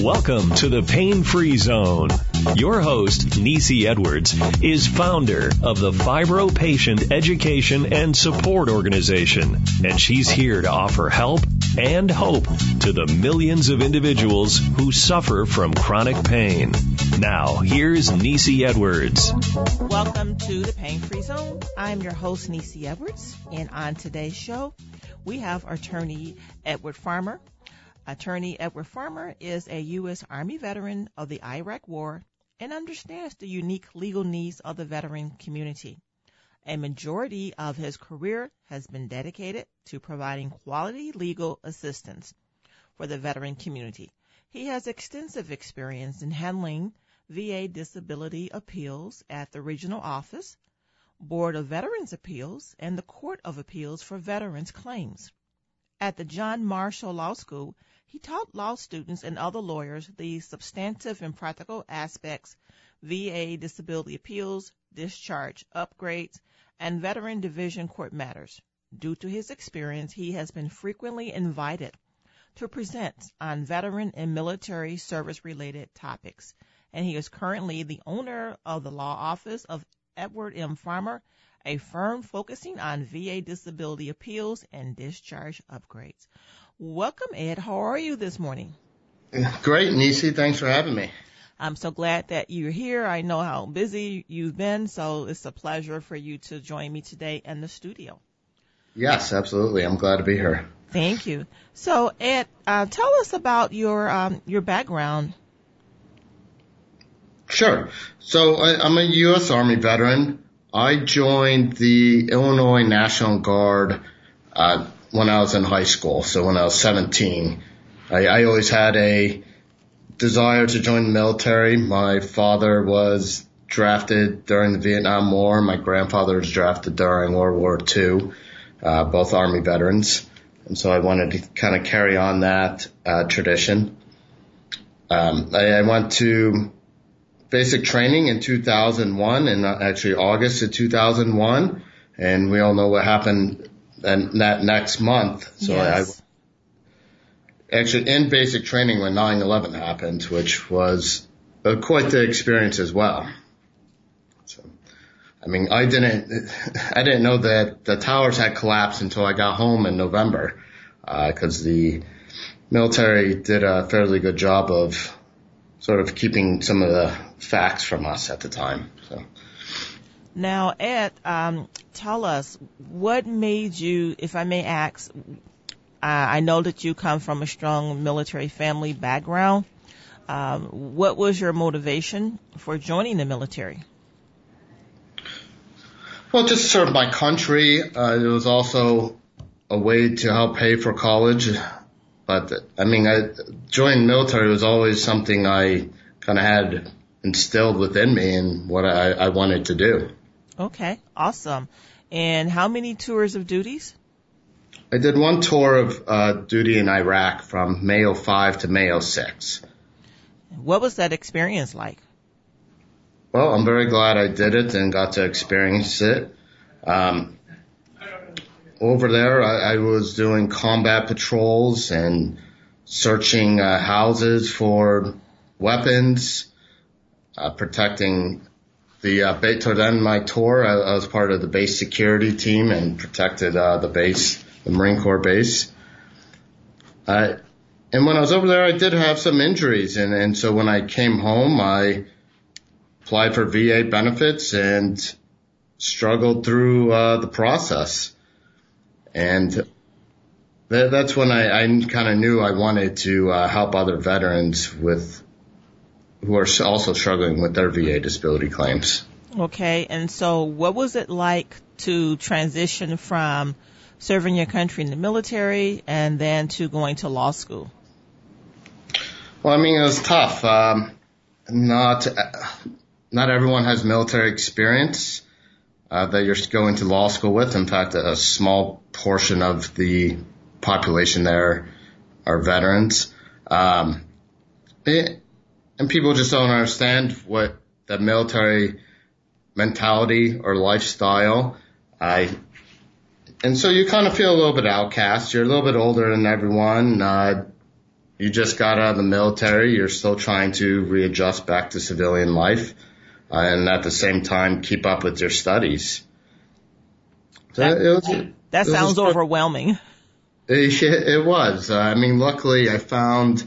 Welcome to the Pain Free Zone. Your host, Nisi Edwards, is founder of the Fibro Patient Education and Support Organization, and she's here to offer help and hope to the millions of individuals who suffer from chronic pain. Now, here's Nisi Edwards. Welcome to the Pain Free Zone. I'm your host, Nisi Edwards, and on today's show, we have attorney Edward Farmer. Attorney Edward Farmer is a U.S. Army veteran of the Iraq War and understands the unique legal needs of the veteran community. A majority of his career has been dedicated to providing quality legal assistance for the veteran community. He has extensive experience in handling VA disability appeals at the regional office, Board of Veterans Appeals, and the Court of Appeals for Veterans Claims. At the John Marshall Law School, he taught law students and other lawyers the substantive and practical aspects VA disability appeals, discharge, upgrades, and veteran division court matters. Due to his experience, he has been frequently invited to present on veteran and military service related topics. And he is currently the owner of the law office of Edward M. Farmer, a firm focusing on VA disability appeals and discharge upgrades. Welcome, Ed. How are you this morning? Great, Nisi. Thanks for having me. I'm so glad that you're here. I know how busy you've been, so it's a pleasure for you to join me today in the studio. Yes, absolutely. I'm glad to be here. Thank you. So, Ed, uh, tell us about your um, your background. Sure. So, I, I'm a U.S. Army veteran. I joined the Illinois National Guard uh, when I was in high school. So when I was 17, I, I always had a desire to join the military. My father was drafted during the Vietnam War. My grandfather was drafted during World War II, uh, both Army veterans. And so I wanted to kind of carry on that uh, tradition. Um, I, I went to basic training in 2001 and actually August of 2001. And we all know what happened then that next month. So yes. I actually in basic training when 9/11 happened, which was quite the experience as well. So, I mean, I didn't, I didn't know that the towers had collapsed until I got home in November, because uh, the military did a fairly good job of sort of keeping some of the facts from us at the time. So. Now, Ed, um, tell us what made you, if I may ask, uh, I know that you come from a strong military family background. Um, what was your motivation for joining the military? Well, just serve my country. Uh, it was also a way to help pay for college. But I mean, I, joining military was always something I kind of had instilled within me and what I, I wanted to do. Okay, awesome. And how many tours of duties? I did one tour of uh, duty in Iraq from May 05 to May 06. What was that experience like? Well, I'm very glad I did it and got to experience it. Um, over there, I, I, was doing combat patrols and searching uh, houses for weapons, uh, protecting the uh, base, toward the my tour, I, I, was part of the base security team and protected uh, the base, the Marine Corps base. Uh, and when I was over there, I did have some injuries, and, and so when I came home, I applied for VA benefits and struggled through uh, the process. And that, that's when I, I kind of knew I wanted to uh, help other veterans with who are also struggling with their VA disability claims. Okay, and so what was it like to transition from serving your country in the military and then to going to law school? Well, I mean, it was tough. Um, not not everyone has military experience uh, that you're going to law school with. In fact, a small portion of the population there are veterans. Um, it, and people just don't understand what the military mentality or lifestyle. I, and so you kind of feel a little bit outcast. You're a little bit older than everyone. Uh, you just got out of the military, you're still trying to readjust back to civilian life, uh, and at the same time keep up with your studies. So that, it was, that sounds overwhelming. It, it was. Uh, I mean, luckily I found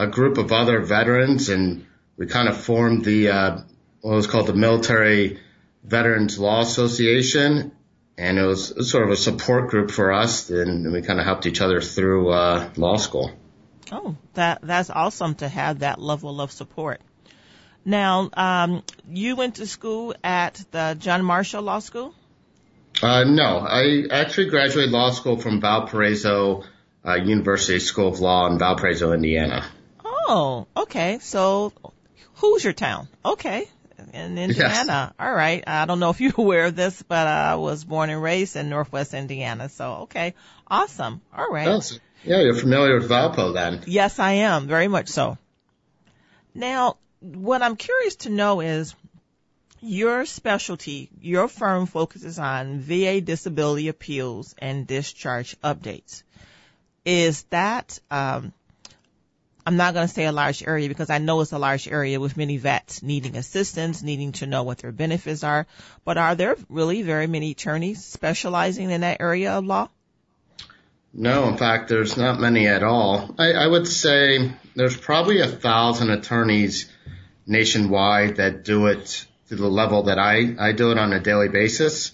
a group of other veterans and we kind of formed the, uh, what was called the Military Veterans Law Association. And it was sort of a support group for us and we kind of helped each other through, uh, law school. Oh, that, that's awesome to have that level of support. Now, um, you went to school at the John Marshall Law School? Uh, no, I actually graduated law school from Valparaiso uh, University School of Law in Valparaiso, Indiana. Oh, okay. So, Hoosier Town. Okay. In Indiana. Yes. All right. I don't know if you're aware of this, but I was born and raised in Northwest Indiana. So, okay. Awesome. All right. Yes. Yeah, you're familiar with Valpo then. Yes, I am. Very much so. Now, what I'm curious to know is, your specialty, your firm focuses on VA disability appeals and discharge updates. Is that, um, I'm not going to say a large area because I know it's a large area with many vets needing assistance, needing to know what their benefits are. But are there really very many attorneys specializing in that area of law? No, in fact, there's not many at all. I, I would say there's probably a thousand attorneys nationwide that do it to the level that I, I do it on a daily basis.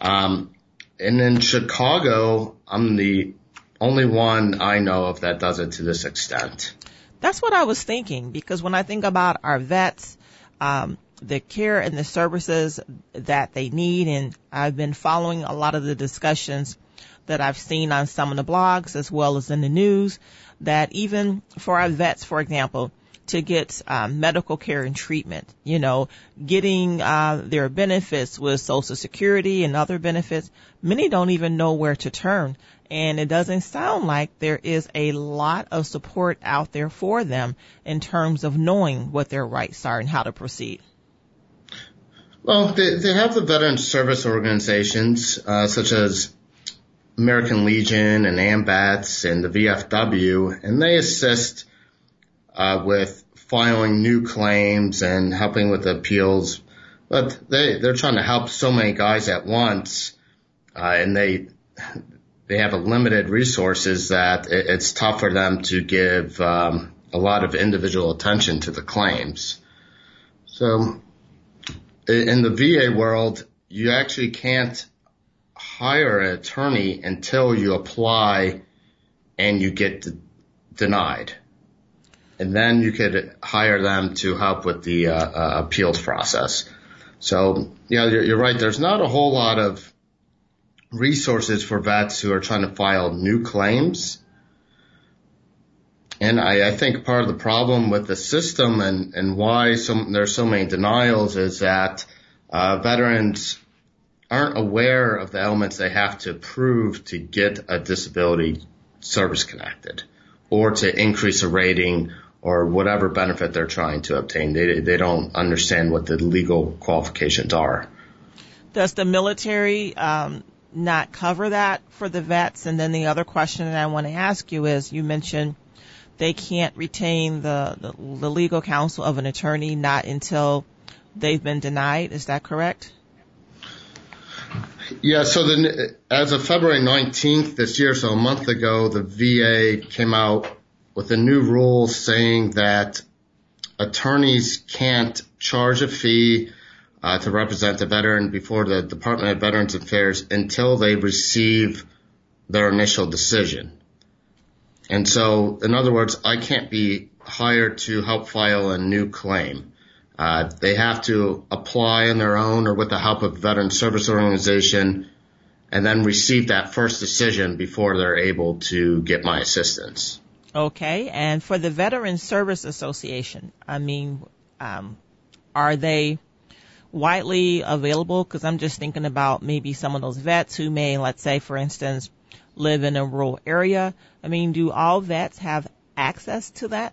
Um, and in Chicago, I'm the only one I know of that does it to this extent. That's what I was thinking because when I think about our vets, um, the care and the services that they need, and I've been following a lot of the discussions that I've seen on some of the blogs as well as in the news that even for our vets, for example, to get um, medical care and treatment. You know, getting uh, their benefits with Social Security and other benefits. Many don't even know where to turn, and it doesn't sound like there is a lot of support out there for them in terms of knowing what their rights are and how to proceed. Well, they, they have the veteran service organizations uh, such as American Legion and AMVETS and the VFW, and they assist uh, with filing new claims and helping with appeals. But they, they're trying to help so many guys at once, uh, and they, they have a limited resources that it, it's tough for them to give, um, a lot of individual attention to the claims. So in the VA world, you actually can't hire an attorney until you apply and you get denied and then you could hire them to help with the uh, uh, appeals process. So, yeah, you're, you're right. There's not a whole lot of resources for vets who are trying to file new claims. And I, I think part of the problem with the system and, and why some, there's so many denials is that uh, veterans aren't aware of the elements they have to prove to get a disability service connected or to increase a rating or whatever benefit they're trying to obtain. They, they don't understand what the legal qualifications are. Does the military um, not cover that for the vets? And then the other question that I want to ask you is, you mentioned they can't retain the, the, the legal counsel of an attorney not until they've been denied. Is that correct? Yeah, so the, as of February 19th this year, so a month ago, the VA came out with a new rule saying that attorneys can't charge a fee uh, to represent the veteran before the Department of Veterans Affairs until they receive their initial decision. And so, in other words, I can't be hired to help file a new claim. Uh, they have to apply on their own or with the help of a veteran service organization and then receive that first decision before they're able to get my assistance. Okay, and for the Veteran Service Association, I mean, um, are they widely available? Because I'm just thinking about maybe some of those vets who may, let's say, for instance, live in a rural area. I mean, do all vets have access to that?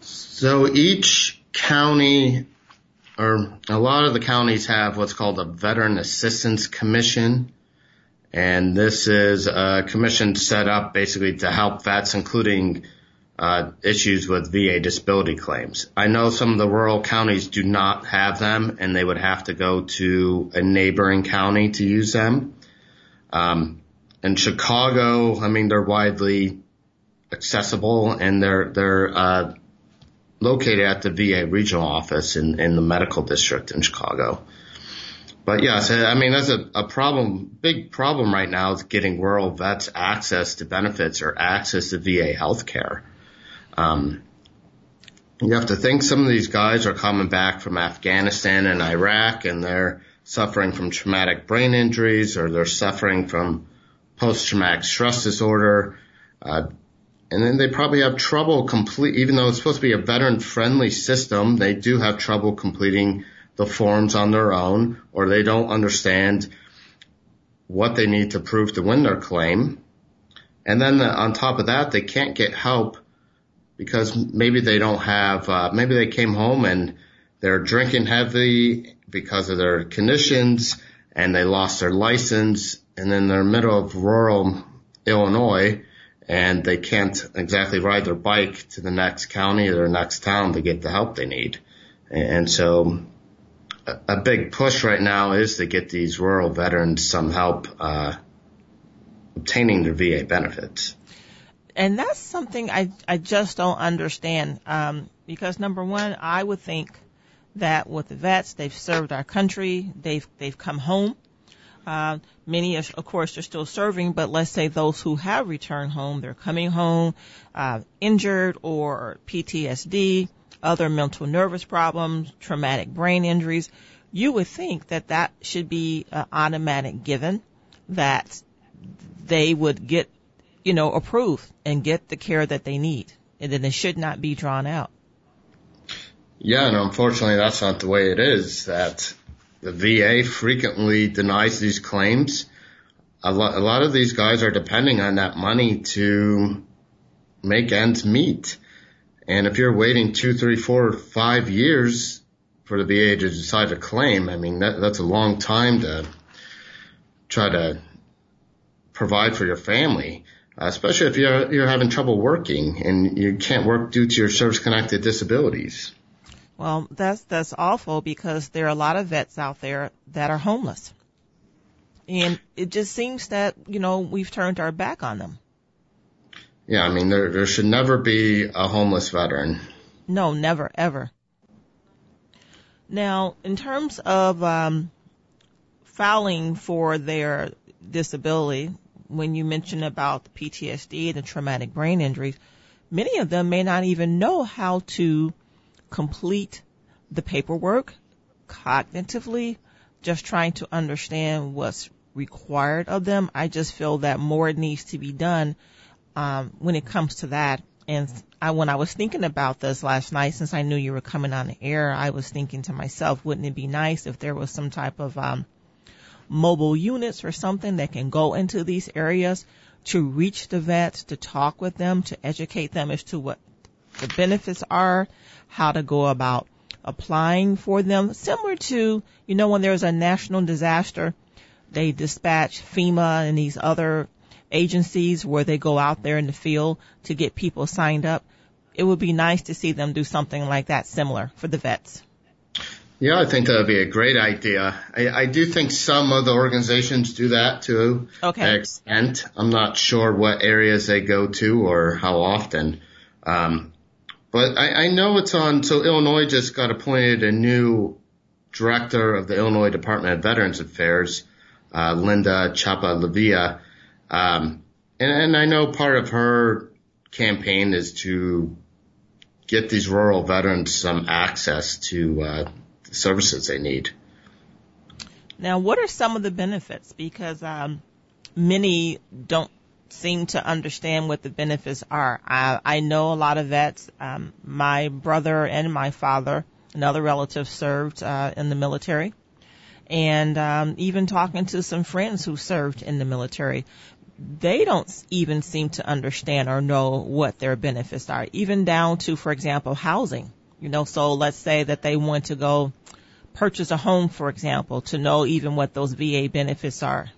So each county, or a lot of the counties have what's called a Veteran Assistance Commission And this is a commission set up basically to help vets, including uh, issues with VA disability claims. I know some of the rural counties do not have them, and they would have to go to a neighboring county to use them. Um, in Chicago, I mean, they're widely accessible, and they're they're uh, located at the VA regional office in in the medical district in Chicago. But yes, I mean, that's a, a problem, big problem right now is getting rural vets access to benefits or access to VA healthcare. Um, you have to think some of these guys are coming back from Afghanistan and Iraq and they're suffering from traumatic brain injuries or they're suffering from post-traumatic stress disorder. Uh, and then they probably have trouble complete, even though it's supposed to be a veteran friendly system, they do have trouble completing the forms on their own or they don't understand what they need to prove to win their claim. And then the, on top of that, they can't get help because maybe they don't have, uh, maybe they came home and they're drinking heavy because of their conditions and they lost their license and then they're middle of rural Illinois and they can't exactly ride their bike to the next county or next town to get the help they need. And so a big push right now is to get these rural veterans some help uh, obtaining their VA benefits. And that's something I I just don't understand um, because number one, I would think that with the vets, they've served our country, they've they've come home. Uh, many, of course, are still serving, but let's say those who have returned home, they're coming home uh, injured or PTSD other mental nervous problems, traumatic brain injuries, you would think that that should be an automatic given that they would get, you know, approved and get the care that they need. And then it should not be drawn out. Yeah, and unfortunately that's not the way it is that the VA frequently denies these claims. A lot, a lot of these guys are depending on that money to make ends meet. And if you're waiting two, three, four, five years for the VA to decide a claim, I mean, that, that's a long time to try to provide for your family, especially if you're, you're having trouble working and you can't work due to your service connected disabilities. Well, that's, that's awful because there are a lot of vets out there that are homeless. And it just seems that, you know, we've turned our back on them. Yeah, I mean, there, there should never be a homeless veteran. No, never, ever. Now, in terms of um, filing for their disability, when you mention about the PTSD and the traumatic brain injuries, many of them may not even know how to complete the paperwork cognitively, just trying to understand what's required of them. I just feel that more needs to be done um, when it comes to that. And I, when I was thinking about this last night, since I knew you were coming on the air, I was thinking to myself, wouldn't it be nice if there was some type of um, mobile units or something that can go into these areas to reach the vets, to talk with them, to educate them as to what the benefits are, how to go about applying for them, similar to, you know, when there's a national disaster, they dispatch FEMA and these other agencies where they go out there in the field to get people signed up. It would be nice to see them do something like that similar for the vets. Yeah, I think that would be a great idea. I, I do think some of the organizations do that to okay. extent. I'm not sure what areas they go to or how often. Um, but I, I know it's on, so Illinois just got appointed a new director of the Illinois Department of Veterans Affairs, uh, Linda Chapa LaVia. Um, and, and I know part of her campaign is to get these rural veterans some access to uh, services they need. Now, what are some of the benefits? Because um, many don't seem to understand what the benefits are. I, I know a lot of vets. Um, my brother and my father, another relative, served uh, in the military, and um, even talking to some friends who served in the military, they don't even seem to understand or know what their benefits are, even down to, for example, housing. You know, so let's say that they want to go purchase a home, for example, to know even what those VA benefits are.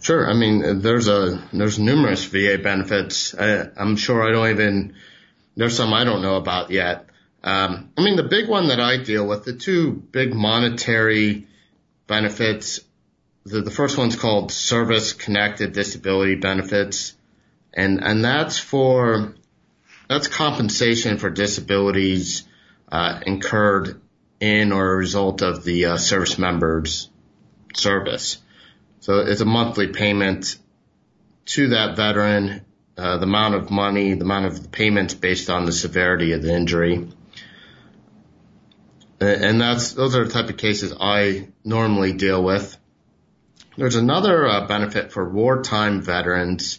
Sure. I mean, there's a there's numerous VA benefits. I, I'm sure I don't even there's some I don't know about yet. Um, I mean, the big one that I deal with, the two big monetary benefits. The, the first one's called service connected disability benefits. And, and that's for, that's compensation for disabilities, uh, incurred in or a result of the uh, service member's service. So it's a monthly payment to that veteran, uh, the amount of money, the amount of the payments based on the severity of the injury. And that's, those are the type of cases I normally deal with. There's another uh, benefit for wartime veterans.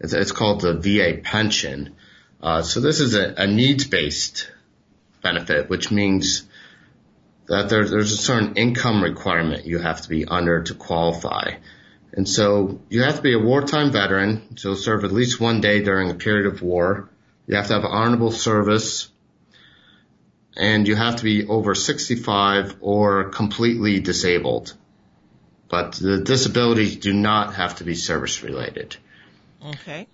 It's, it's called the VA pension. Uh, so this is a, a needs-based benefit, which means that there's, there's a certain income requirement you have to be under to qualify. And so you have to be a wartime veteran, so serve at least one day during a period of war. You have to have honorable service, and you have to be over 65 or completely disabled. But the disabilities do not have to be service related. Okay.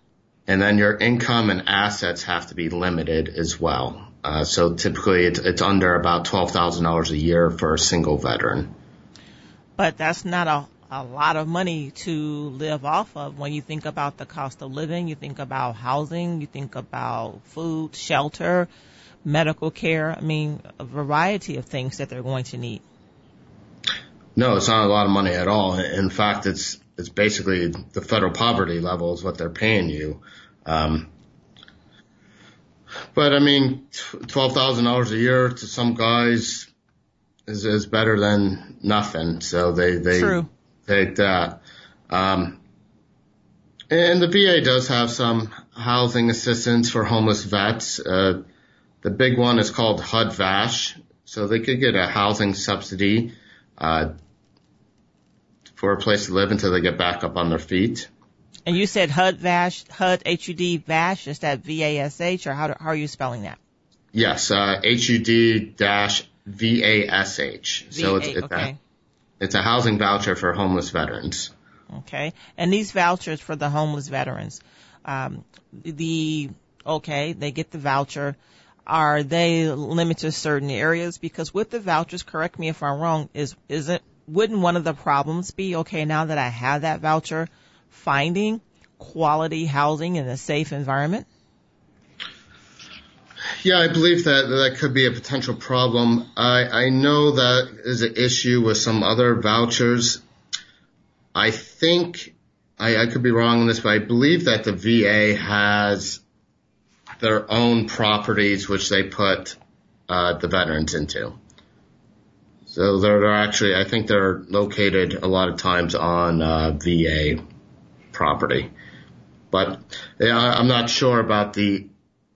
And then your income and assets have to be limited as well. Uh, so typically it's, it's under about $12,000 a year for a single veteran. But that's not a, a lot of money to live off of when you think about the cost of living, you think about housing, you think about food, shelter, medical care. I mean, a variety of things that they're going to need. No, it's not a lot of money at all. In fact, it's it's basically the federal poverty level is what they're paying you. Um, but I mean, twelve thousand dollars a year to some guys is is better than nothing. So they they True. take that. Um, and the VA does have some housing assistance for homeless vets. Uh, the big one is called HUD VASH. So they could get a housing subsidy, uh, for a place to live until they get back up on their feet. And you said HUD VASH, HUD HUD VASH, is that V-A-S-H or how, do, how are you spelling that? Yes, uh, HUD dash VASH. So it's, it's, okay. a, it's a housing voucher for homeless veterans. Okay. And these vouchers for the homeless veterans, um, the, okay, they get the voucher. Are they limited to certain areas? Because with the vouchers, correct me if I'm wrong, is, isn't, wouldn't one of the problems be, okay, now that I have that voucher, finding quality housing in a safe environment? Yeah, I believe that that could be a potential problem. I, I know that is an issue with some other vouchers. I think I, I could be wrong on this, but I believe that the VA has their own properties which they put uh, the veterans into. So they're, they're actually, I think they're located a lot of times on uh, VA property. But yeah, I'm not sure about the.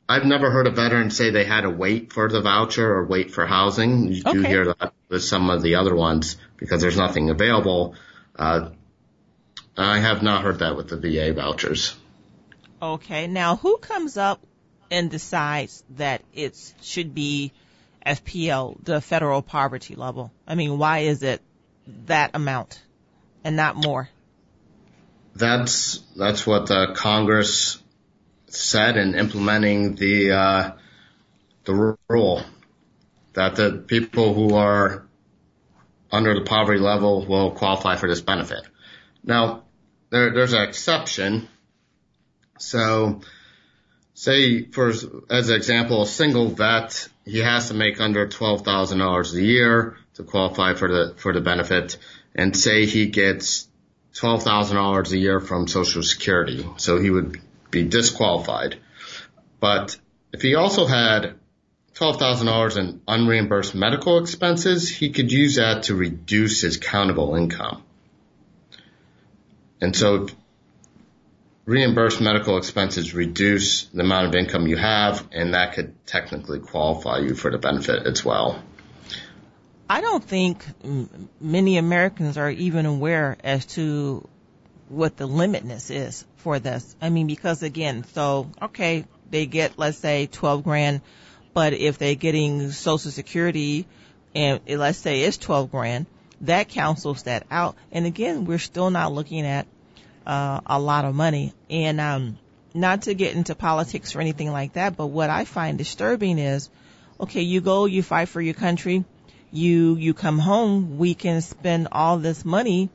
I've never heard a veteran say they had to wait for the voucher or wait for housing. You do hear that with some of the other ones because there's nothing available. Uh, I have not heard that with the VA vouchers. Okay. Now, who comes up and decides that it should be FPL, the federal poverty level? I mean, why is it that amount and not more? That's that's what the Congress said in implementing the uh, the rule that the people who are under the poverty level will qualify for this benefit. Now, there, there's an exception. So, say for as an example, a single vet he has to make under twelve thousand dollars a year to qualify for the for the benefit, and say he gets twelve thousand dollars a year from Social Security, so he would be disqualified. But if he also had twelve thousand dollars in unreimbursed medical expenses, he could use that to reduce his countable income. And so reimbursed medical expenses reduce the amount of income you have, and that could technically qualify you for the benefit as well. I don't think many Americans are even aware as to what the limitness is for this. I mean, because again, so, okay, they get, let's say 12 grand, but if they're getting social security and let's say it's 12 grand, that cancels that out. And again, we're still not looking at uh, a lot of money. And um, not to get into politics or anything like that, but what I find disturbing is, okay, you go, you fight for your country, you you come home, we can spend all this money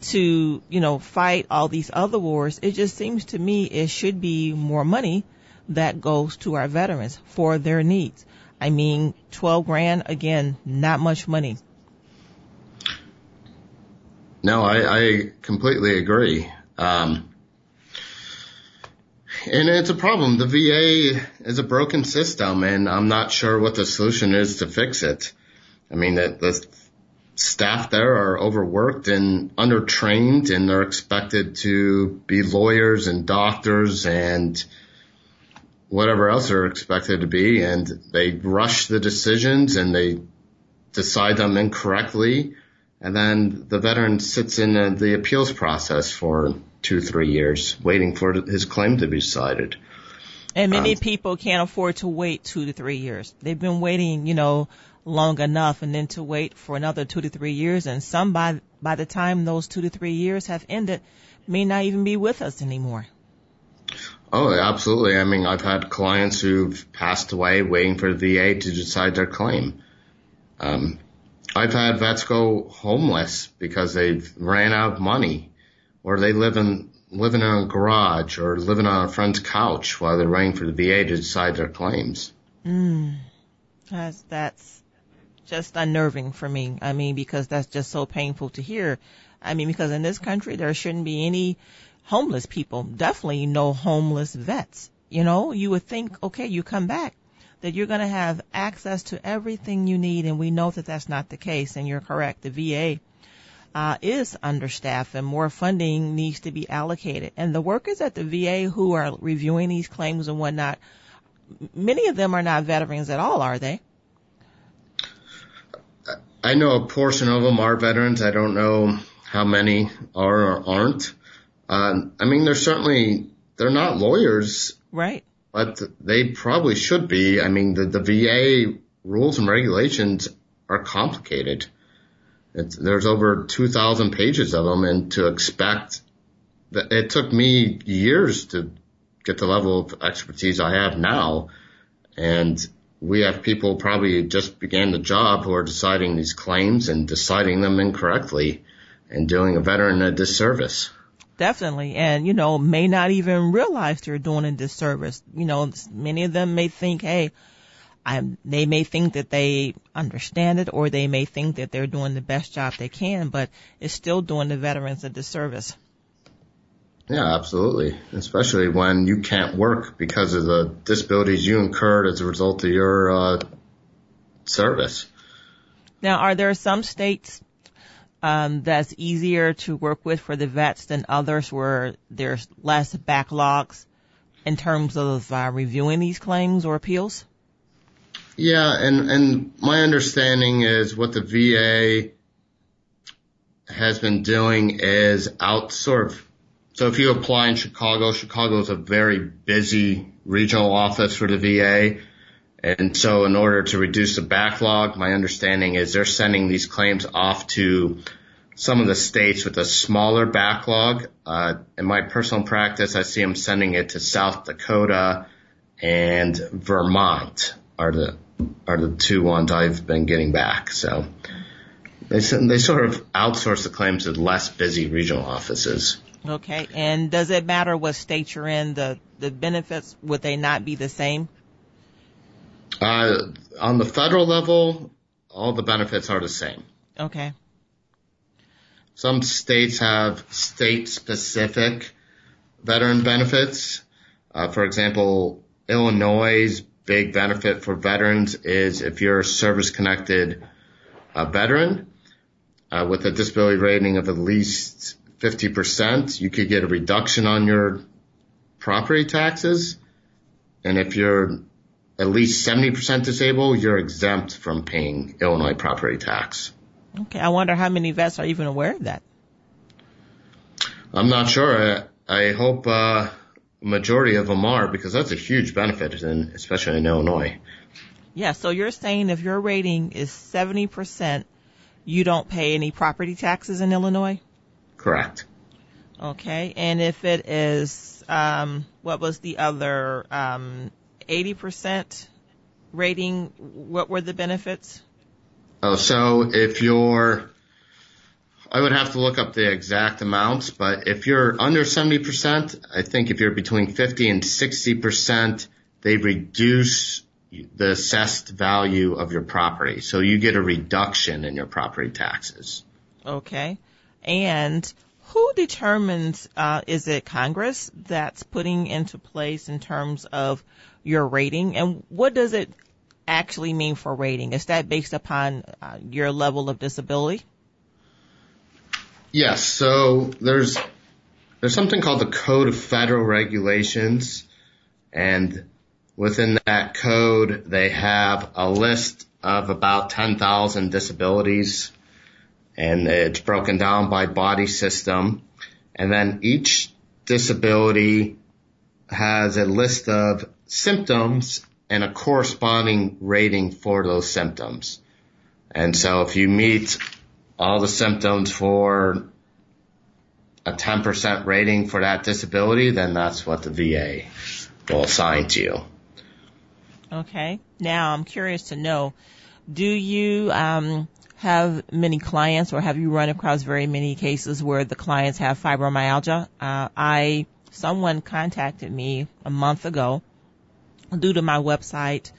to you know fight all these other wars. It just seems to me it should be more money that goes to our veterans for their needs. I mean, 12 grand, again, not much money. No, I, I completely agree. Um, and it's a problem. The VA is a broken system and I'm not sure what the solution is to fix it. I mean, that the staff there are overworked and undertrained and they're expected to be lawyers and doctors and whatever else they're expected to be, and they rush the decisions and they decide them incorrectly, and then the veteran sits in the appeals process for two, three years, waiting for his claim to be decided. And many um, people can't afford to wait two to three years. They've been waiting, you know, long enough and then to wait for another two to three years and some by by the time those two to three years have ended may not even be with us anymore. Oh, absolutely. I mean, I've had clients who've passed away waiting for the VA to decide their claim. Um, I've had vets go homeless because they've ran out of money or they live in, living in a garage or living on a friend's couch while they're waiting for the VA to decide their claims. Mm. That's, that's just unnerving for me. I mean, because that's just so painful to hear. I mean, because in this country, there shouldn't be any homeless people, definitely no homeless vets. You know, you would think, okay, you come back, that you're going to have access to everything you need, and we know that that's not the case, and you're correct. The VA uh, is understaffed, and more funding needs to be allocated. And the workers at the VA who are reviewing these claims and whatnot, many of them are not veterans at all, are they? I know a portion of them are veterans. I don't know how many are or aren't. Um, I mean, they're certainly, they're not lawyers. Right. But they probably should be. I mean, the, the VA rules and regulations are complicated. It's, there's over 2,000 pages of them and to expect that it took me years to get the level of expertise I have now. And we have people probably just began the job who are deciding these claims and deciding them incorrectly and doing a veteran a disservice. Definitely. And, you know, may not even realize they're doing a disservice. You know, many of them may think, hey, I'm, they may think that they understand it or they may think that they're doing the best job they can, but it's still doing the veterans a disservice. Yeah, absolutely. Especially when you can't work because of the disabilities you incurred as a result of your uh, service. Now, are there some states um, that's easier to work with for the vets than others where there's less backlogs in terms of uh, reviewing these claims or appeals? Yeah, and, and my understanding is what the VA has been doing is outsource. So if you apply in Chicago, Chicago is a very busy regional office for the VA. And so in order to reduce the backlog, my understanding is they're sending these claims off to some of the states with a smaller backlog. Uh, in my personal practice, I see them sending it to South Dakota and Vermont are the, are the two ones I've been getting back. So they, they sort of outsource the claims to less busy regional offices. Okay. And does it matter what state you're in? The, the benefits, would they not be the same? Uh, on the federal level, all the benefits are the same. Okay. Some states have state specific veteran benefits. Uh, for example, Illinois' big benefit for veterans is if you're a service connected uh, veteran uh, with a disability rating of at least 50%, you could get a reduction on your property taxes. And if you're at least 70% disabled, you're exempt from paying Illinois property tax. Okay, I wonder how many vets are even aware of that. I'm not sure. I, I hope uh, majority of them are because that's a huge benefit, in, especially in Illinois. Yeah, so you're saying if your rating is 70%, you don't pay any property taxes in Illinois? Correct. Okay, and if it is, um, what was the other, um, 80% rating, what were the benefits? Oh, so if you're, I would have to look up the exact amounts, but if you're under 70%, I think if you're between 50 and 60%, they reduce the assessed value of your property. So you get a reduction in your property taxes. Okay. And who determines, uh, is it Congress that's putting into place in terms of your rating? And what does it actually mean for rating? Is that based upon uh, your level of disability? Yes. So there's, there's something called the Code of Federal Regulations and within that code, they have a list of about 10,000 disabilities and it's broken down by body system. And then each disability has a list of symptoms and a corresponding rating for those symptoms. And so if you meet all the symptoms for a 10% rating for that disability, then that's what the VA will assign to you. Okay. Now I'm curious to know, do you um, have many clients or have you run across very many cases where the clients have fibromyalgia? Uh, I, someone contacted me a month ago due to my website,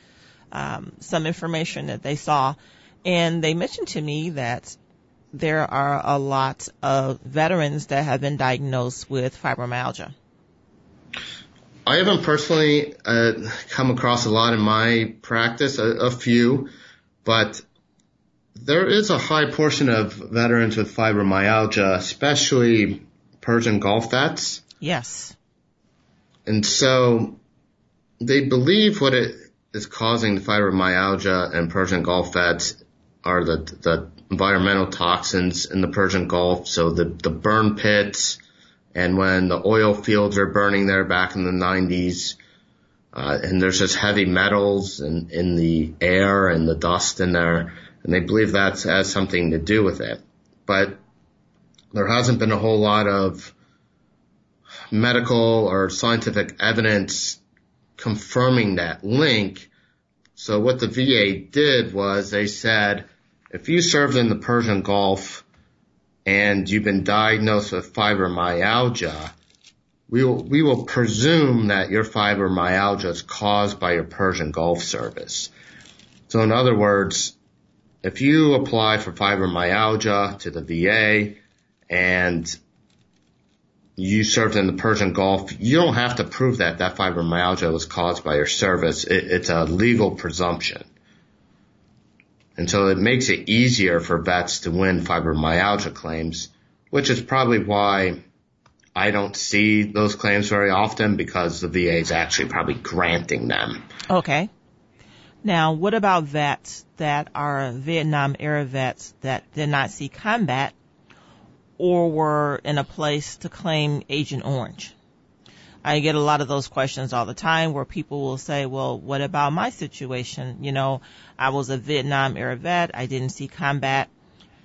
um, some information that they saw and they mentioned to me that there are a lot of veterans that have been diagnosed with fibromyalgia. I haven't personally uh, come across a lot in my practice, a, a few, but there is a high portion of veterans with fibromyalgia, especially Persian Gulf vets. Yes. And so they believe what it is causing the fibromyalgia and Persian Gulf vets are the, the environmental toxins in the Persian Gulf. So the, the burn pits and when the oil fields are burning there back in the 90s, uh, and there's just heavy metals in, in the air and the dust in there and they believe that has something to do with it. But there hasn't been a whole lot of medical or scientific evidence confirming that link. So what the VA did was they said, if you served in the Persian Gulf and you've been diagnosed with fibromyalgia, we will, we will presume that your fibromyalgia is caused by your Persian Gulf service. So in other words, if you apply for fibromyalgia to the VA and you served in the Persian Gulf, you don't have to prove that that fibromyalgia was caused by your service. It, it's a legal presumption. And so it makes it easier for vets to win fibromyalgia claims, which is probably why I don't see those claims very often because the VA is actually probably granting them. Okay. Now, what about vets that are Vietnam era vets that did not see combat or were in a place to claim Agent Orange? I get a lot of those questions all the time where people will say, well, what about my situation? You know, I was a Vietnam era vet. I didn't see combat,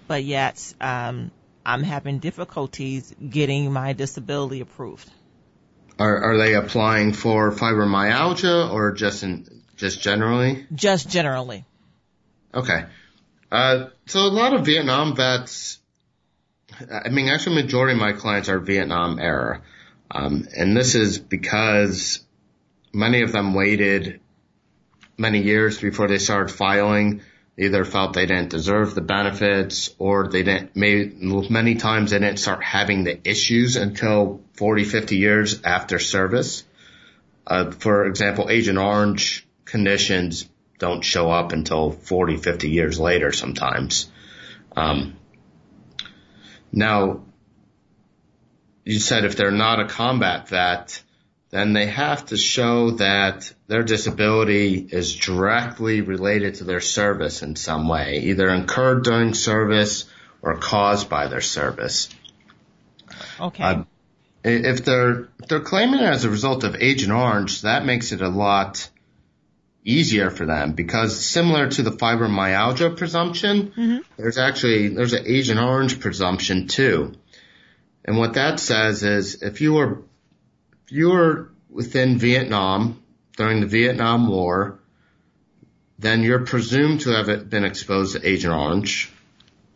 but yet, um, I'm having difficulties getting my disability approved. Are, are they applying for fibromyalgia or just in, just generally? Just generally. Okay. Uh, so a lot of Vietnam vets, I mean, actually majority of my clients are Vietnam era. Um, and this is because many of them waited many years before they started filing. They either felt they didn't deserve the benefits or they didn't, maybe, many times they didn't start having the issues until 40, 50 years after service. Uh, for example, Agent Orange conditions don't show up until 40, 50 years later sometimes. Um, now, you said if they're not a combat vet, then they have to show that their disability is directly related to their service in some way, either incurred during service or caused by their service. Okay. Uh, if they're if they're claiming it as a result of Agent Orange, that makes it a lot easier for them because similar to the fibromyalgia presumption, mm-hmm. there's actually, there's an Agent Orange presumption too. And what that says is if you were, if you were within Vietnam during the Vietnam War, then you're presumed to have been exposed to Agent Orange.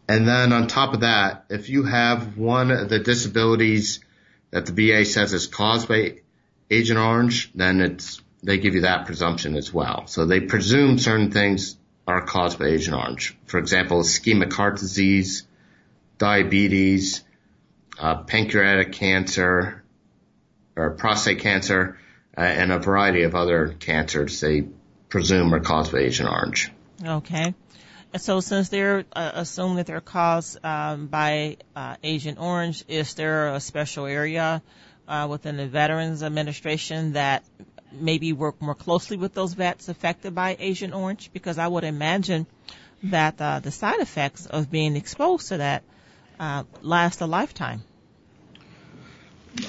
And then on top of that, if you have one of the disabilities that the VA says is caused by Agent Orange, then it's, they give you that presumption as well. So they presume certain things are caused by Agent Orange. For example, ischemic heart disease, diabetes, uh, pancreatic cancer, or prostate cancer, uh, and a variety of other cancers they presume are caused by Agent Orange. Okay. So since they're uh, assumed that they're caused um, by uh, Agent Orange, is there a special area uh, within the Veterans Administration that maybe work more closely with those vets affected by Agent Orange? Because I would imagine that uh, the side effects of being exposed to that uh, last a lifetime.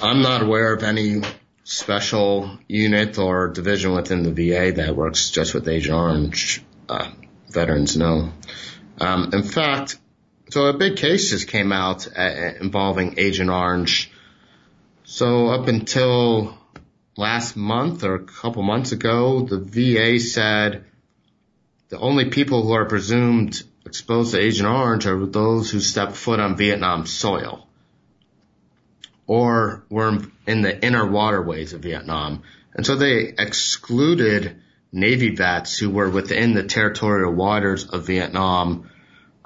I'm not aware of any special unit or division within the VA that works just with Agent Orange. Uh, veterans No. Um, in fact, so a big case just came out uh, involving Agent Orange. So up until last month or a couple months ago, the VA said the only people who are presumed exposed to Agent Orange are those who step foot on Vietnam soil or were in the inner waterways of Vietnam. And so they excluded Navy vets who were within the territorial waters of Vietnam,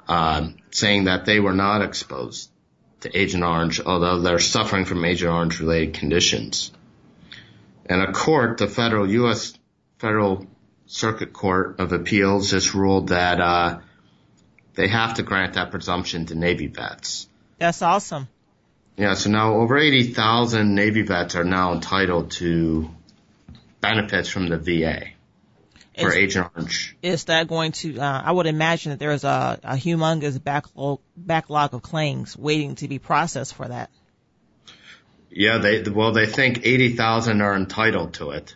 um, saying that they were not exposed to Agent Orange, although they're suffering from Agent Orange related conditions. And a court, the federal U.S. Federal Circuit Court of Appeals just ruled that, uh, they have to grant that presumption to Navy vets. That's awesome. Yeah, so now over 80,000 Navy vets are now entitled to benefits from the VA for is, Agent Orange. Is that going to, uh, I would imagine that there's a, a humongous backlog, backlog of claims waiting to be processed for that. Yeah, they, well, they think 80,000 are entitled to it.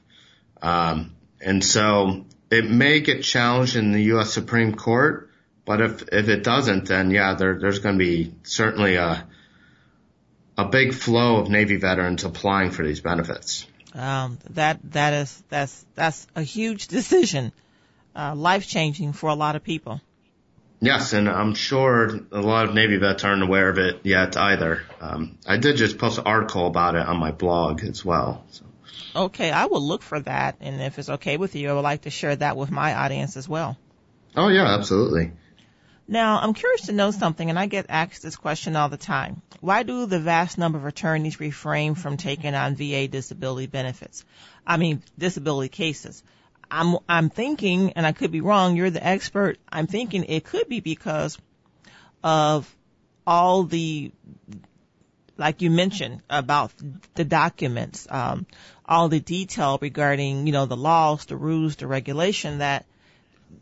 Um, and so it may get challenged in the U.S. Supreme Court, but if, if it doesn't, then yeah, there, there's going to be certainly a, a big flow of Navy veterans applying for these benefits. Um, that that is that's that's a huge decision, uh, life changing for a lot of people. Yes, and I'm sure a lot of Navy vets aren't aware of it yet either. Um, I did just post an article about it on my blog as well. So. Okay, I will look for that, and if it's okay with you, I would like to share that with my audience as well. Oh yeah, absolutely. Now, I'm curious to know something, and I get asked this question all the time. Why do the vast number of attorneys refrain from taking on VA disability benefits? I mean, disability cases. I'm, I'm thinking, and I could be wrong, you're the expert, I'm thinking it could be because of all the, like you mentioned about the documents, um, all the detail regarding, you know, the laws, the rules, the regulation that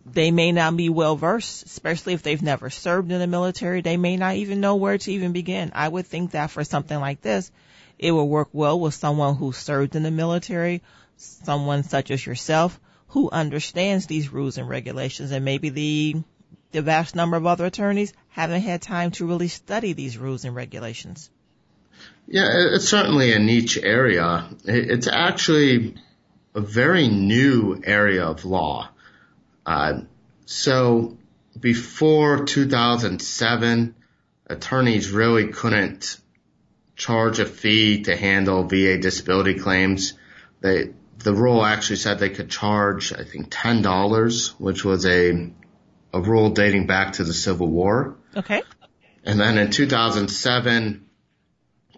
they may not be well versed, especially if they've never served in the military. They may not even know where to even begin. I would think that for something like this, it would work well with someone who served in the military, someone such as yourself who understands these rules and regulations and maybe the the vast number of other attorneys haven't had time to really study these rules and regulations. Yeah, it's certainly a niche area. It's actually a very new area of law. Uh, so before 2007, attorneys really couldn't charge a fee to handle VA disability claims. They, the rule actually said they could charge, I think, $10, which was a, a rule dating back to the Civil War. Okay. And then in 2007,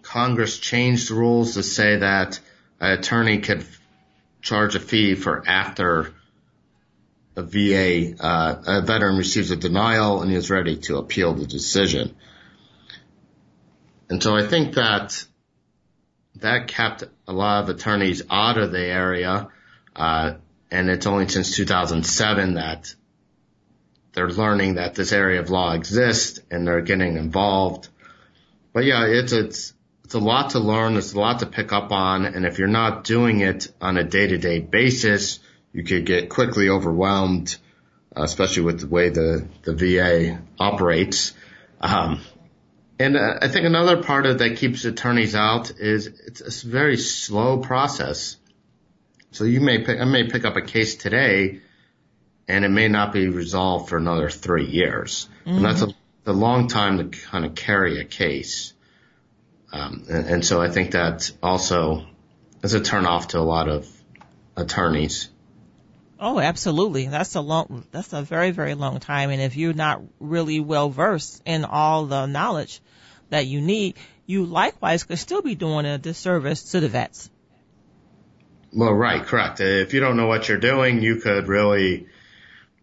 Congress changed the rules to say that an attorney could charge a fee for after a VA, uh, a veteran receives a denial and he is ready to appeal the decision. And so I think that that kept a lot of attorneys out of the area. Uh, and it's only since 2007 that they're learning that this area of law exists and they're getting involved. But yeah, it's, it's, it's a lot to learn. It's a lot to pick up on. And if you're not doing it on a day to day basis, you could get quickly overwhelmed, especially with the way the, the VA operates. Um, And uh, I think another part of that keeps attorneys out is it's a very slow process. So you may pick, I may pick up a case today and it may not be resolved for another three years. Mm-hmm. And that's a, a, long time to kind of carry a case. Um, and, and so I think that also is a turn off to a lot of attorneys. Oh, absolutely. That's a long, that's a very, very long time. And if you're not really well versed in all the knowledge that you need, you likewise could still be doing a disservice to the vets. Well, right, correct. If you don't know what you're doing, you could really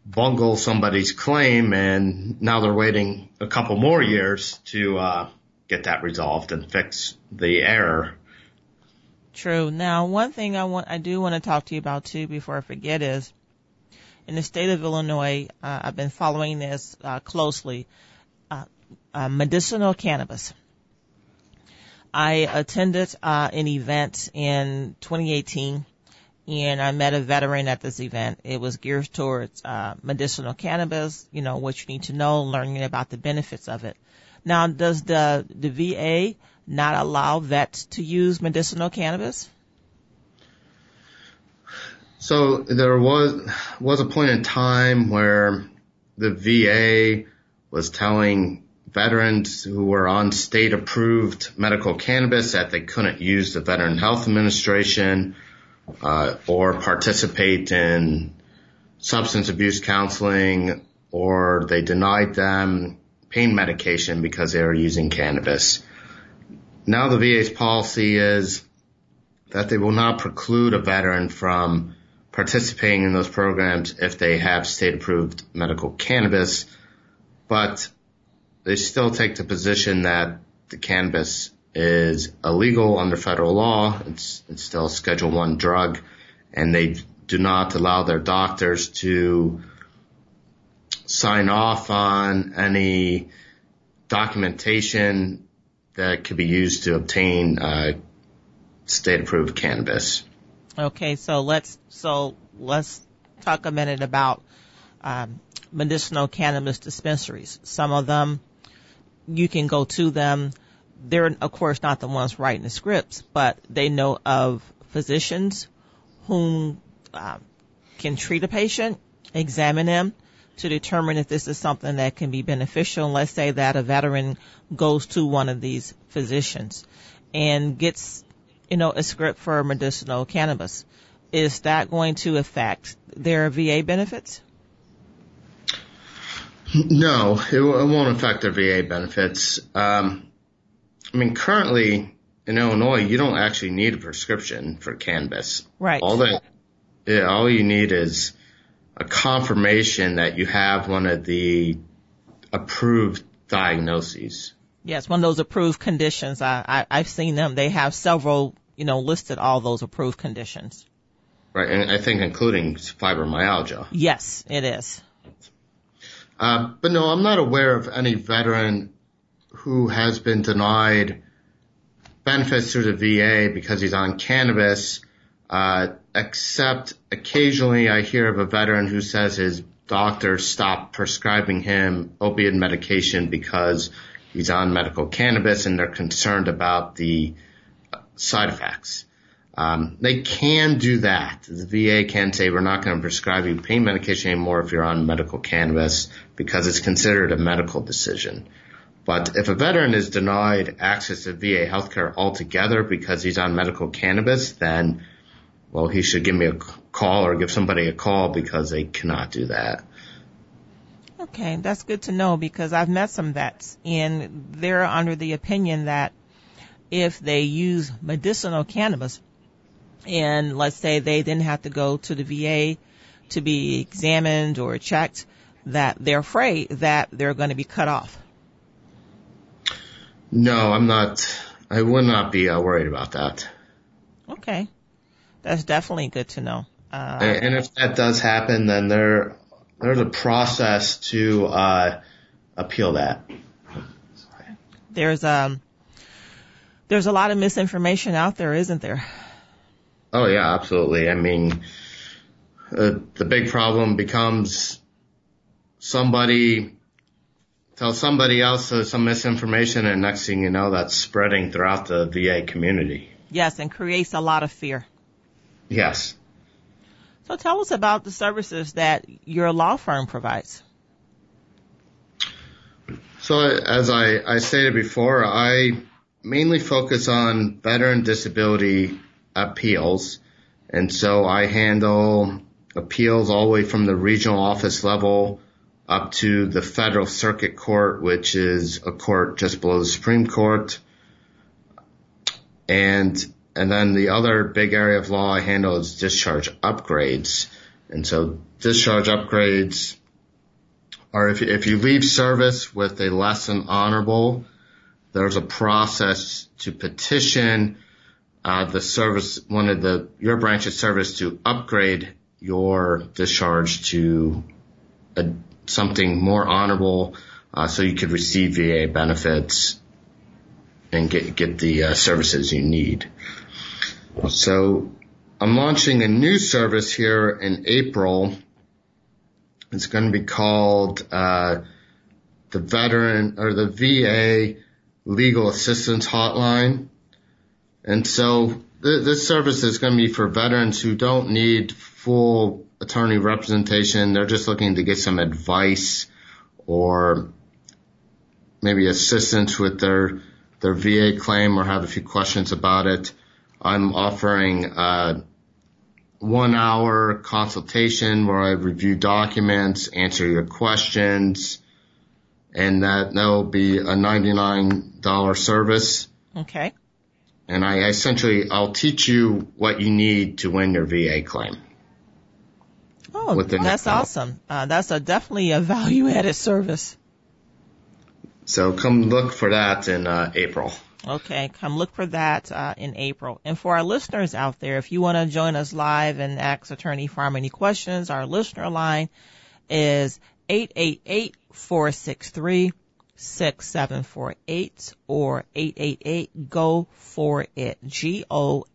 bungle somebody's claim and now they're waiting a couple more years to, uh, get that resolved and fix the error True. Now, one thing I want, I do want to talk to you about too before I forget is, in the state of Illinois, uh, I've been following this uh, closely. Uh, uh medicinal cannabis. I attended uh, an event in 2018, and I met a veteran at this event. It was geared towards uh, medicinal cannabis. You know what you need to know, learning about the benefits of it. Now, does the the VA not allow vets to use medicinal cannabis? So there was was a point in time where the VA was telling veterans who were on state approved medical cannabis that they couldn't use the Veteran Health Administration uh, or participate in substance abuse counseling or they denied them pain medication because they were using cannabis. Now the VA's policy is that they will not preclude a veteran from participating in those programs if they have state approved medical cannabis, but they still take the position that the cannabis is illegal under federal law. It's, it's still a schedule one drug and they do not allow their doctors to sign off on any documentation that could be used to obtain uh, state approved cannabis. Okay, so let's so let's talk a minute about um, medicinal cannabis dispensaries. Some of them you can go to them. They're of course not the ones writing the scripts, but they know of physicians whom uh, can treat a patient, examine them, to determine if this is something that can be beneficial. Let's say that a veteran goes to one of these physicians and gets, you know, a script for medicinal cannabis. Is that going to affect their VA benefits? No, it, won't affect their VA benefits. Um, I mean, currently in Illinois, you don't actually need a prescription for cannabis. Right. All that, yeah, all you need is a confirmation that you have one of the approved diagnoses. Yes, one of those approved conditions. I, I have seen them. They have several, you know, listed all those approved conditions. Right, and I think including fibromyalgia. Yes, it is. Uh, but no, I'm not aware of any veteran who has been denied benefits through the VA because he's on cannabis uh, except occasionally I hear of a veteran who says his doctor stopped prescribing him opiate medication because he's on medical cannabis and they're concerned about the side effects. Um, they can do that. The VA can say we're not going to prescribe you pain medication anymore if you're on medical cannabis because it's considered a medical decision. But if a veteran is denied access to VA healthcare altogether because he's on medical cannabis, then well, he should give me a call or give somebody a call because they cannot do that. Okay, that's good to know because I've met some vets and they're under the opinion that if they use medicinal cannabis and let's say they then have to go to the VA to be examined or checked, that they're afraid that they're going to be cut off. No, I'm not. I would not be uh, worried about that. Okay that's definitely good to know. Uh, and if that does happen, then there there's a process to uh, appeal that. There's um there's a lot of misinformation out there, isn't there? Oh yeah, absolutely. I mean, uh, the big problem becomes somebody tell somebody else some misinformation, and next thing you know, that's spreading throughout the VA community. Yes, and creates a lot of fear. Yes. So tell us about the services that your law firm provides. So as I, I stated before, I mainly focus on veteran disability appeals. And so I handle appeals all the way from the regional office level up to the federal circuit court, which is a court just below the Supreme Court. And, and then the other big area of law I handle is discharge upgrades. And so discharge upgrades are if, if you leave service with a less than honorable, there's a process to petition uh, the service, one of the your branch's service to upgrade your discharge to a, something more honorable, uh, so you could receive VA benefits and get get the uh, services you need. So I'm launching a new service here in April. It's going to be called uh, the Veteran or the VA Legal Assistance Hotline. And so th- this service is going to be for veterans who don't need full attorney representation. They're just looking to get some advice or maybe assistance with their their VA claim or have a few questions about it. I'm offering a one hour consultation where I review documents, answer your questions, and that that'll be a $99 service. Okay. And I essentially, I'll teach you what you need to win your VA claim. Oh, that's awesome. Uh, that's a definitely a value added service. So come look for that in uh, April. Okay, come look for that uh, in April. And for our listeners out there, if you want to join us live and ask Attorney Farm any questions, our listener line is 888-463-6748 or 888-GO-FOR-IT, G-O-F-O-R-I-T.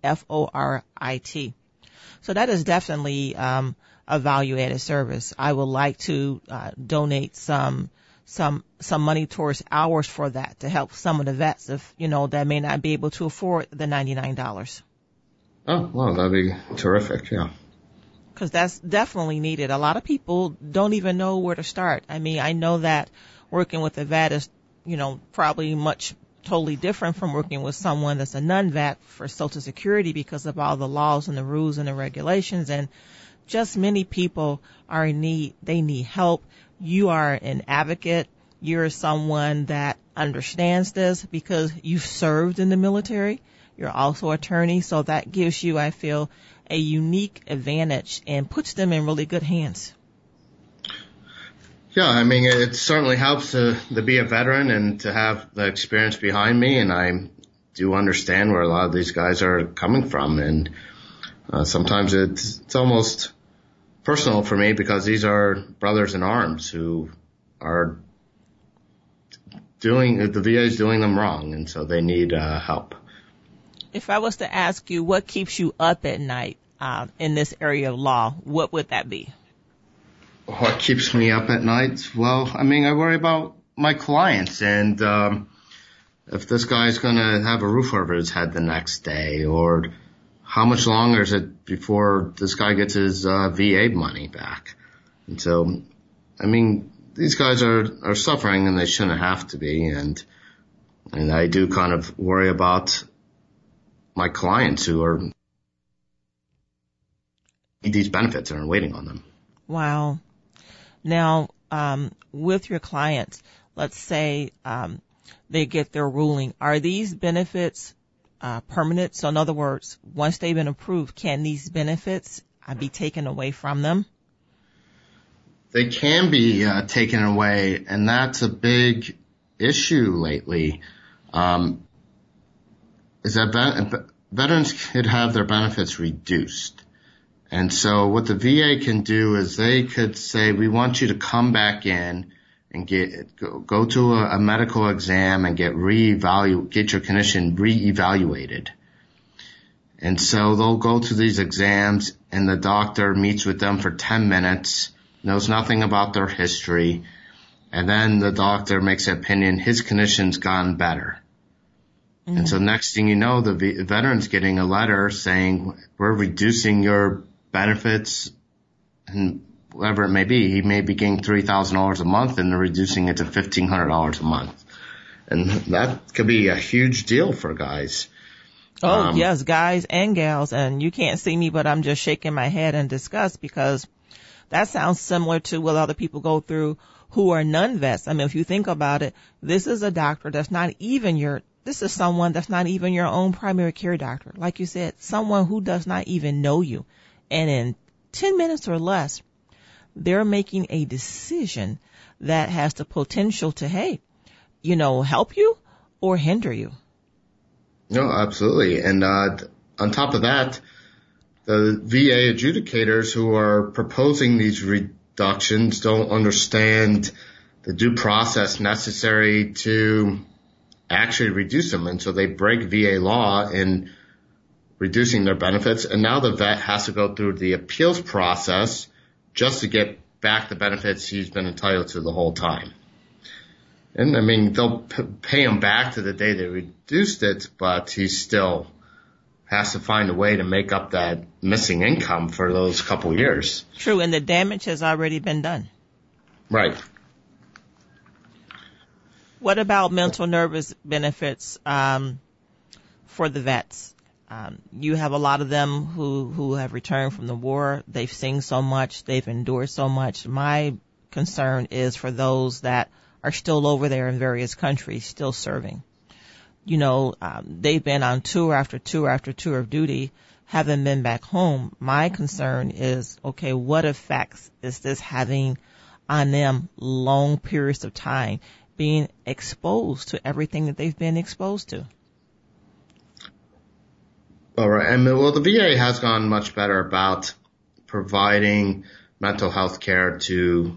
So that is definitely um, a value added service. I would like to uh, donate some some some money towards hours for that to help some of the vets if you know that may not be able to afford the ninety nine dollars. Oh well, that'd be terrific. Yeah. Because that's definitely needed. A lot of people don't even know where to start. I mean, I know that working with a vet is, you know, probably much totally different from working with someone that's a non-vet for Social Security because of all the laws and the rules and the regulations and just many people are in need. They need help you are an advocate. You're someone that understands this because you've served in the military. You're also attorney, so that gives you, I feel, a unique advantage and puts them in really good hands. Yeah, I mean, it certainly helps to, to be a veteran and to have the experience behind me, and I do understand where a lot of these guys are coming from, and uh, sometimes it's, it's almost personal for me because these are brothers in arms who are doing the VA is doing them wrong, and so they need uh, help. If I was to ask you what keeps you up at night uh, in this area of law, what would that be? What keeps me up at night? Well, I mean, I worry about my clients and um, if this guy's going to have a roof over his head the next day, or how much longer is it before this guy gets his uh, VA money back? And so, I mean, these guys are are suffering and they shouldn't have to be, and and I do kind of worry about my clients who are need these benefits and are waiting on them. Wow. Now, um, with your clients, let's say um, they get their ruling, are these benefits uh, permanent? So in other words, once they've been approved, can these benefits uh, be taken away from them? They can be uh, taken away, and that's a big issue lately. Um, is that ben- veterans could have their benefits reduced. And so what the VA can do is they could say, we want you to come back in and get go, go to a, a, medical exam and get reevaluate get your condition reevaluated. And so they'll go to these exams and the doctor meets with them for 10 minutes, knows nothing about their history, and then the doctor makes an opinion his condition's gotten better. Mm-hmm. And so next thing you know, the veteran's getting a letter saying we're reducing your benefits and whatever it may be. He may be getting three thousand dollars a month, and they're reducing it to fifteen hundred dollars a month, and that could be a huge deal for guys. Oh um, yes, guys and gals, and you can't see me, but I'm just shaking my head in disgust because that sounds similar to what other people go through who are non-vets. I mean, if you think about it, this is a doctor that's not even your, this is someone that's not even your own primary care doctor. Like you said, someone who does not even know you. And in 10 minutes or less, they're making a decision that has the potential to, hey, you know, help you or hinder you. No, absolutely. And, uh, on top of that, the VA adjudicators who are proposing these reductions don't understand the due process necessary to actually reduce them. And so they break VA law in reducing their benefits. And now the vet has to go through the appeals process just to get back the benefits he's been entitled to the whole time. And I mean, they'll p- pay him back to the day they reduced it, but he still has to find a way to make up that missing income for those couple years. True, and the damage has already been done. Right. What about mental nervous benefits um, for the vets? Um, you have a lot of them who who have returned from the war. They've seen so much. They've endured so much. My concern is for those that are still over there in various countries, still serving. You know, um, they've been on tour after tour after tour of duty, haven't been back home. My concern is, okay, what effects is this having on them long periods of time, being exposed to everything that they've been exposed to? All right. And well, the VA has gone much better about providing mental health care to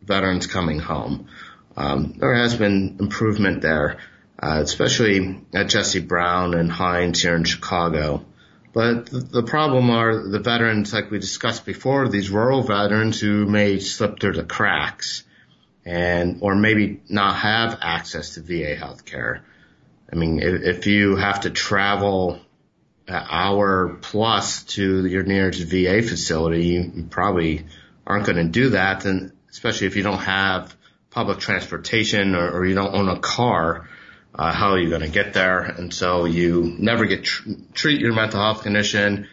veterans coming home. Um, there has been improvement there, uh, especially at Jesse Brown and Hines here in Chicago. But the, problem are the veterans, like we discussed before, these rural veterans who may slip through the cracks and, or maybe not have access to VA health care. I mean, if, if you have to travel hour plus to your nearest VA facility, you probably aren't going to do that. And especially if you don't have public transportation or, or you don't own a car, uh, how are you going to get there? And so you never get tr- treat your mental health condition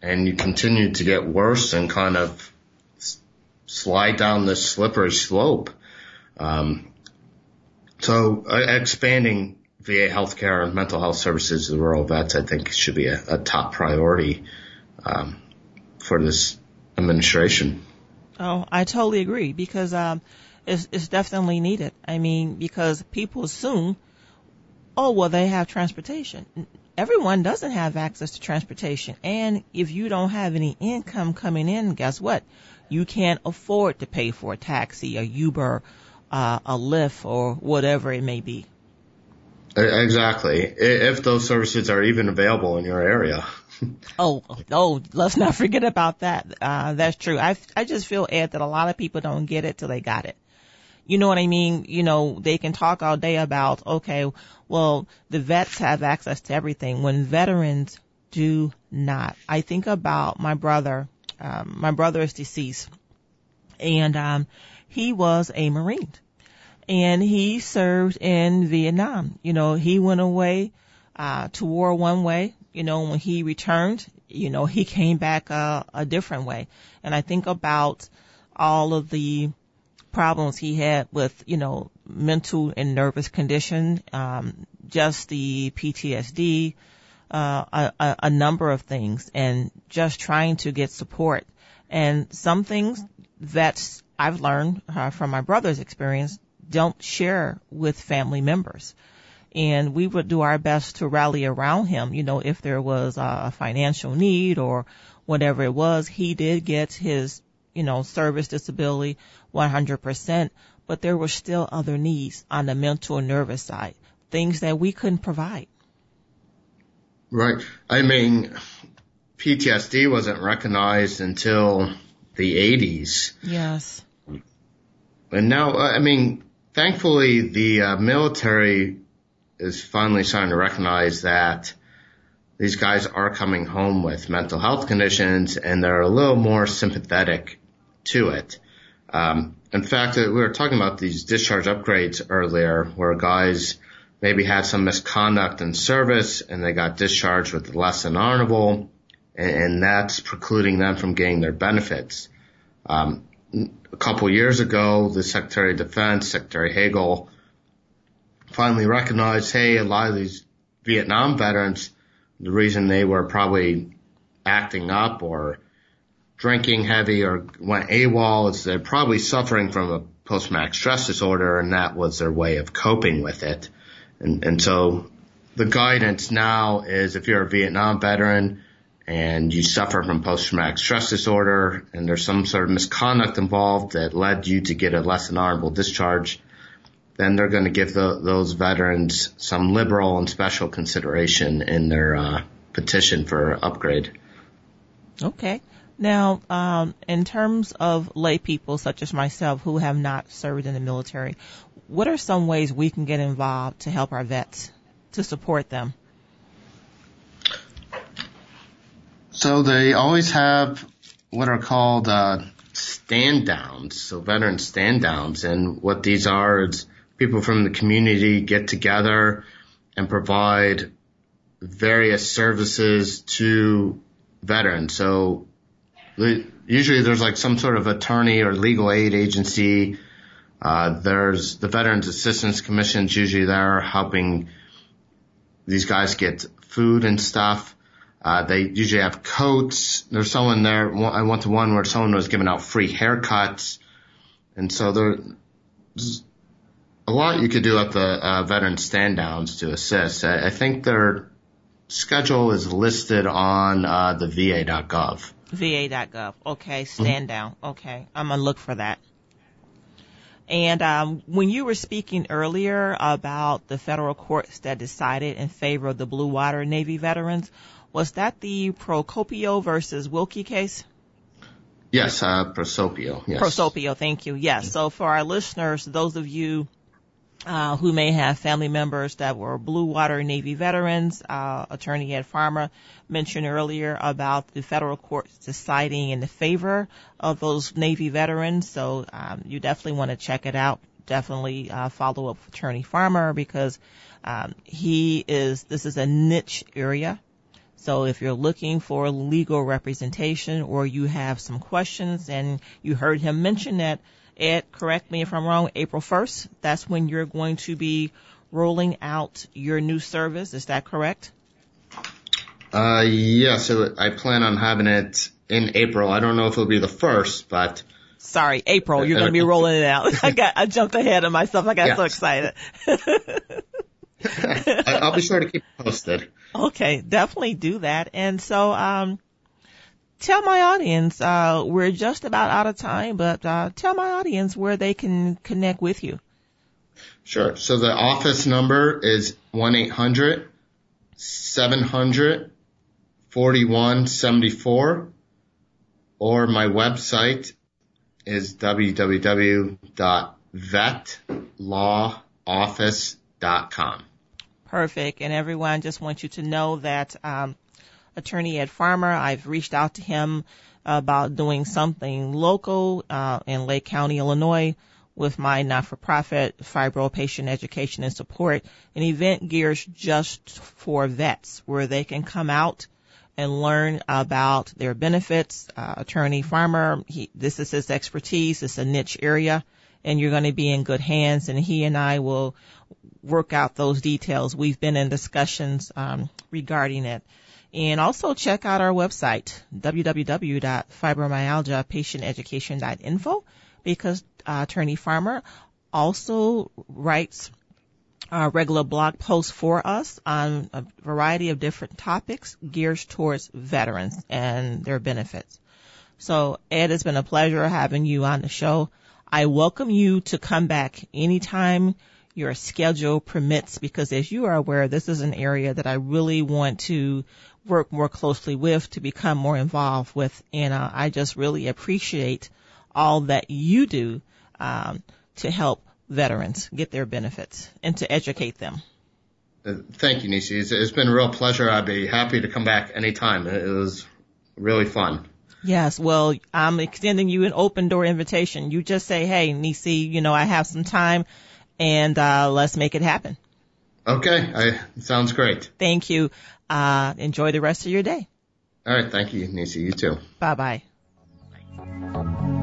and you continue to get worse and kind of s- slide down this slippery slope. Um, so uh, expanding VA healthcare and mental health services to the rural vets, I think should be a, a top priority um, for this administration. Oh, I totally agree because um, it's, it's definitely needed. I mean, because people assume, oh, well, they have transportation. Everyone doesn't have access to transportation, and if you don't have any income coming in, guess what? You can't afford to pay for a taxi, a Uber, uh, a Lyft, or whatever it may be. Exactly. If those services are even available in your area. oh, oh, let's not forget about that. Uh, that's true. I, I just feel, Ed, that a lot of people don't get it till they got it. You know what I mean? You know, they can talk all day about, okay, well, the vets have access to everything when veterans do not. I think about my brother. Um, my brother is deceased and, um, he was a Marine and he served in Vietnam. You know, he went away uh, to war one way. You know, when he returned, you know, he came back uh, a different way. And I think about all of the problems he had with, you know, mental and nervous condition, um, just the PTSD, uh, a, a number of things, and just trying to get support. And some things that I've learned uh, from my brother's experience don't share with family members. And we would do our best to rally around him, you know, if there was a financial need or whatever it was. He did get his, you know, service disability 100%, but there were still other needs on the mental and nervous side, things that we couldn't provide. Right. I mean, PTSD wasn't recognized until the 80s. Yes. and now, I mean, thankfully the uh, military is finally starting to recognize that these guys are coming home with mental health conditions and they're a little more sympathetic to it. Um, in fact, we were talking about these discharge upgrades earlier where guys maybe had some misconduct in service and they got discharged with less than honorable and, and that's precluding them from getting their benefits. Um, a couple years ago, the Secretary of Defense, Secretary Hagel, finally recognized, hey, a lot of these Vietnam veterans, the reason they were probably acting up or drinking heavy or went AWOL is they're probably suffering from a post-traumatic stress disorder and that was their way of coping with it. And, and so the guidance now is if you're a Vietnam veteran and you suffer from post-traumatic stress disorder and there's some sort of misconduct involved that led you to get a less than honorable discharge, then they're going to give the, those veterans some liberal and special consideration in their uh, petition for upgrade. Okay. Now, um, in terms of lay people such as myself who have not served in the military, what are some ways we can get involved to help our vets, to support them? So they always have what are called uh, stand downs, so veteran stand downs, and what these are is people from the community get together and provide various services to veterans. So usually there's like some sort of attorney or legal aid agency. Uh, there's the Veterans Assistance Commission's usually there helping these guys get food and stuff. Uh, they usually have coats. There's someone there. I went to one where someone was giving out free haircuts. And so there's a lot you could do at the uh, veteran stand downs to assist. I, I, think their schedule is listed on uh, the va.gov. VA.gov. Okay, stand mm-hmm. down. Okay, I'm gonna look for that. And um, when you were speaking earlier about the federal courts that decided in favor of the Blue Water Navy veterans, was that the Procopio versus Wilkie case? Yes, uh, Prosopio. Yes. Prosopio, thank you. Yes. So for our listeners, those of you uh, who may have family members that were Blue Water Navy veterans. Uh, Attorney Ed Farmer mentioned earlier about the federal courts deciding in the favor of those Navy veterans. So um, you definitely want to check it out. Definitely uh, follow up with Attorney Farmer because um, he is. This is a niche area. So if you're looking for legal representation or you have some questions and you heard him mention that Ed, correct me if I'm wrong, April 1st, that's when you're going to be rolling out your new service. Is that correct? Uh, yeah, so I plan on having it in April. I don't know if it'll be the first, but. Sorry, April, you're going to be rolling it out. I got, I jumped ahead of myself. I got yeah. so excited. I'll be sure to keep posted. Okay, definitely do that. And so, um, tell my audience, uh, we're just about out of time, but uh, tell my audience where they can connect with you. Sure. So the office number is 1-800-700-4174 or my website is www.vetlawoffice.com. Perfect. And everyone just want you to know that um, Attorney Ed Farmer. I've reached out to him about doing something local uh, in Lake County, Illinois, with my not-for-profit fibro patient education and support, an event geared just for vets where they can come out and learn about their benefits. Uh, Attorney Farmer, he, this is his expertise. It's a niche area and you're going to be in good hands and he and I will work out those details. We've been in discussions um, regarding it. And also check out our website, www.fibromyalgiapatienteducation.info, because uh, Attorney Farmer also writes uh, regular blog posts for us on a variety of different topics geared towards veterans and their benefits. So Ed, it's been a pleasure having you on the show. I welcome you to come back anytime your schedule permits because as you are aware, this is an area that I really want to work more closely with, to become more involved with. And uh, I just really appreciate all that you do um, to help veterans get their benefits and to educate them. Uh, thank you, Nisi. It's, it's been a real pleasure. I'd be happy to come back anytime. It was really fun. Yes, well, I'm extending you an open door invitation. You just say, hey, Nisi, you know, I have some time and uh, let's make it happen. Okay, I, sounds great. Thank you. Uh, enjoy the rest of your day. All right, thank you, Nisi. You too. Bye-bye. Bye.